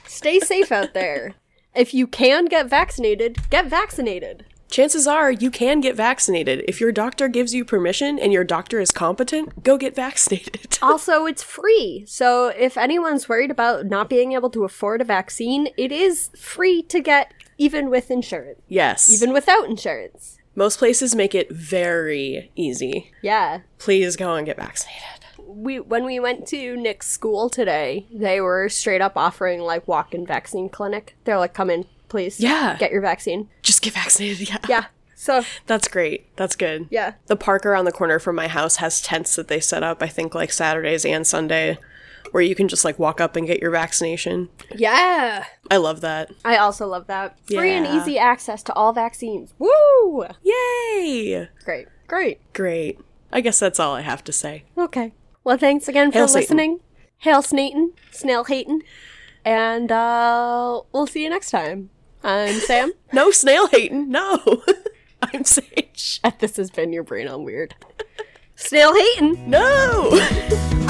Stay safe out there. If you can get vaccinated, get vaccinated. Chances are you can get vaccinated. If your doctor gives you permission and your doctor is competent, go get vaccinated. Also, it's free. So if anyone's worried about not being able to afford a vaccine, it is free to get even with insurance. yes. Even without insurance. Most places make it very easy. Yeah. Please go and get vaccinated. We when we went to Nick's school today, they were straight up offering like walk-in vaccine clinic. They're like, "Come in, please. Yeah. Get your vaccine." Just get vaccinated. Yeah. Yeah. So, That's great. That's good. yeah. The park around the corner from my house has tents that they set up, I think like Saturdays and Sunday, where you can just like walk up and get your vaccination. Yeah. I love that. I also love that. Free and easy access to all vaccines. Woo! Yay! Great. Great. Great. I guess that's all I have to say. Okay. Well, thanks again for Hail Satan. listening. Hail Snaten, Snail Haten, and uh, we'll see you next time. I'm Sam, No snail hating. No. I'm Sage. this has been your brain on weird. Snail hating. No.